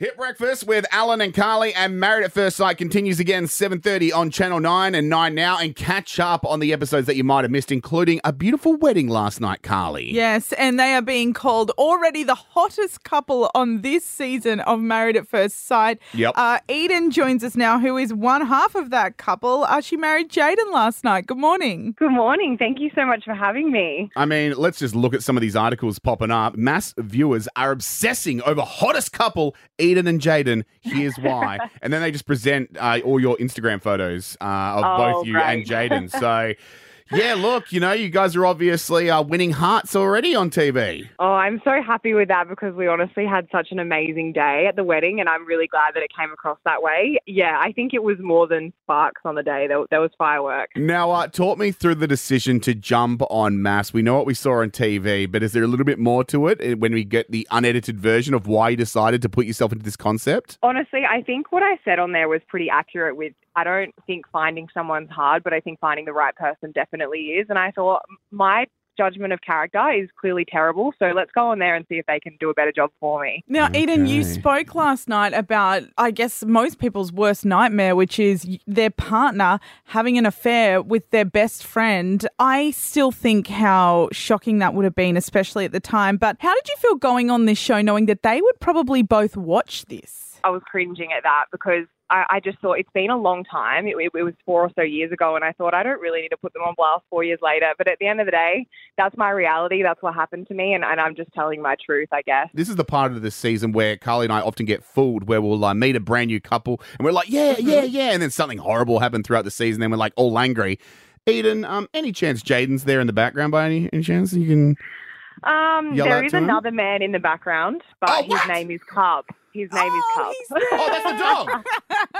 Hit Breakfast with Allan and Carly and Married at First Sight continues again 7.30 on Channel 9 and 9 now and catch up on the episodes that you might have missed, including a beautiful wedding last night, Carly. Yes, and they are being called already the hottest couple on this season of Married at First Sight. Yep. Uh, Eden joins us now, who is one half of that couple. Uh, she married Jaden last night. Good morning. Good morning. Thank you so much for having me. I mean, let's just look at some of these articles popping up. MAFS viewers are obsessing over hottest couple, Eden and Jaden. Here's why. and then they just present uh, all your Instagram photos uh, of Oh, both you and. Jaden. So, yeah, look, you know, you guys are obviously uh, winning hearts already on TV. Oh, I'm so happy with that because we honestly had such an amazing day at the wedding, and I'm really glad that it came across that way. Yeah, I think it was more than sparks on the day. There, there was fireworks. Now, uh, talk me through the decision to jump on MAFS. We know what we saw on TV, but is there a little bit more to it eh, when we get the unedited version of why you decided to put yourself into this concept? Honestly, I think what I said on there was pretty accurate with I don't think finding someone's hard, but I think finding the right person definitely is. And I thought my judgment of character is clearly terrible. So let's go on there and see if they can do a better job for me. Now, Eden, you spoke last night about, I guess, most people's worst nightmare, which is their partner having an affair with their best friend. I still think how shocking that would have been, especially at the time. But how did you feel going on this show knowing that they would probably both watch this? I was cringing at that because I, I just thought it's been a long time. It, it, it was four or so years ago, and I thought I don't really need to put them on blast four years later. But at the end of the day, that's my reality. That's what happened to me, and, and I'm just telling my truth, I guess. This is the part of the season where Carly and I often get fooled, where we'll uh, meet a brand new couple and we're like, yeah, yeah, yeah, and then something horrible happened throughout the season. Then we're like all angry. Eden, um, any chance Jaden's there in the background by any, any chance you can? Um, there is another man in the background, but Oh, his name is Cub. His name is Oh, Cub. Oh, that's the dog.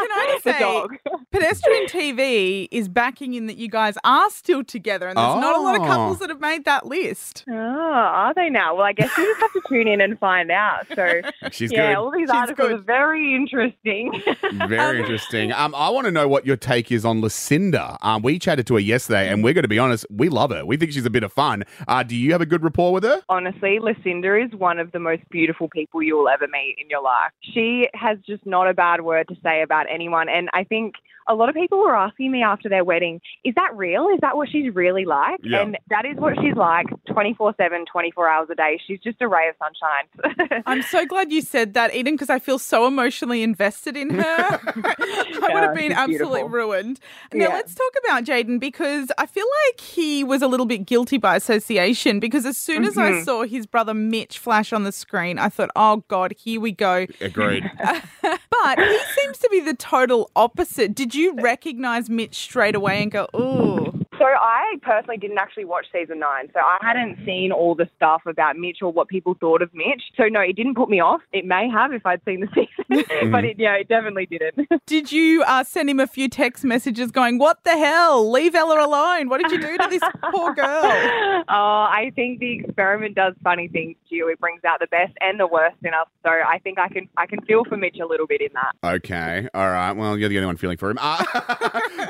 Can I just say, dog. Pedestrian TV is backing in that you guys are still together, and there's not a lot of Oh. couples that have made that list. Oh, are they now? Well, I guess you just have to tune in and find out. So, She's yeah, good. all these She's articles good. are very interesting. Very interesting. Um, I want to know what your take is on Lucinda. Um, we chatted to her yesterday, and we're going to be honest, we love her. We think she's a bit of fun. Uh, do you have a good rapport with her? Honestly, Lucinda is one of the most beautiful people you'll ever meet in your life. She has just not a bad word to say about anyone. And I think a lot of people were asking me after their wedding, is that real? Is that what she's really like? Yeah. And that is what she's like 24 7, 24 hours a day. She's just a ray of sunshine. I'm so glad you said that, Eden, because I feel so emotionally invested in her. I would have been absolutely ruined. Now, Yeah. let's talk about Jaden because I feel like he was a little bit guilty by association because as soon as I Mhm. saw his brother Mitch flash on the screen, I thought, oh God, here we go. Agreed. but he seems to be the total opposite. Did you recognize Mitch straight away and go, oh, So I personally didn't actually watch season nine. So I hadn't seen all the stuff about Mitch or what people thought of Mitch. So no, it didn't put me off. It may have if I'd seen the season, but it, yeah, it definitely didn't. did you uh, send him a few text messages going, what the hell? Leave Ella alone. What did you do to this poor girl? Oh, I think the experiment does funny things to you. It brings out the best and the worst in us. So I think I can I can feel for Mitch a little bit in that. Okay. All right. Well, you're the only one feeling for him. Uh,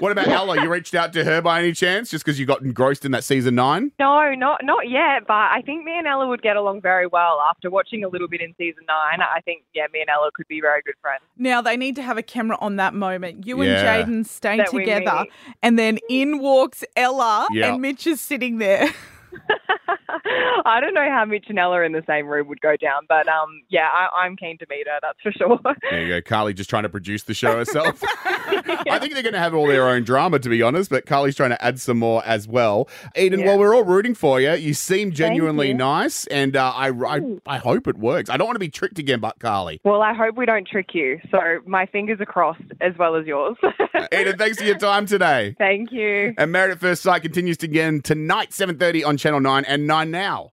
what about Ella? You reached out to her by any chance just because you got engrossed in that season nine? No, not not yet. But I think me and Ella would get along very well after watching a little bit in season nine. I think yeah, me and Ella could be very good friends. Now they need to have a camera on that moment. You Yeah. and Jaden stay That together, and then in walks Ella, Yeah. and Mitch is sitting there. I don't know how Mitch and Ella in the same room would go down, but um, yeah, I, I'm keen to meet her. That's for sure. There you go. Carly just trying to produce the show herself. I think they're going to have all their own drama, to be honest, but Carly's trying to add some more as well. Eden, Yeah. well, we're all rooting for you. You seem genuinely you. nice, and uh, I, I, I hope it works. I don't want to be tricked again, but Carly. well, I hope we don't trick you. So my fingers are crossed as well as yours. Eden, thanks for your time today. Thank you. And Married at First Sight continues to again tonight, 7.30 on Channel 9 and 9 now.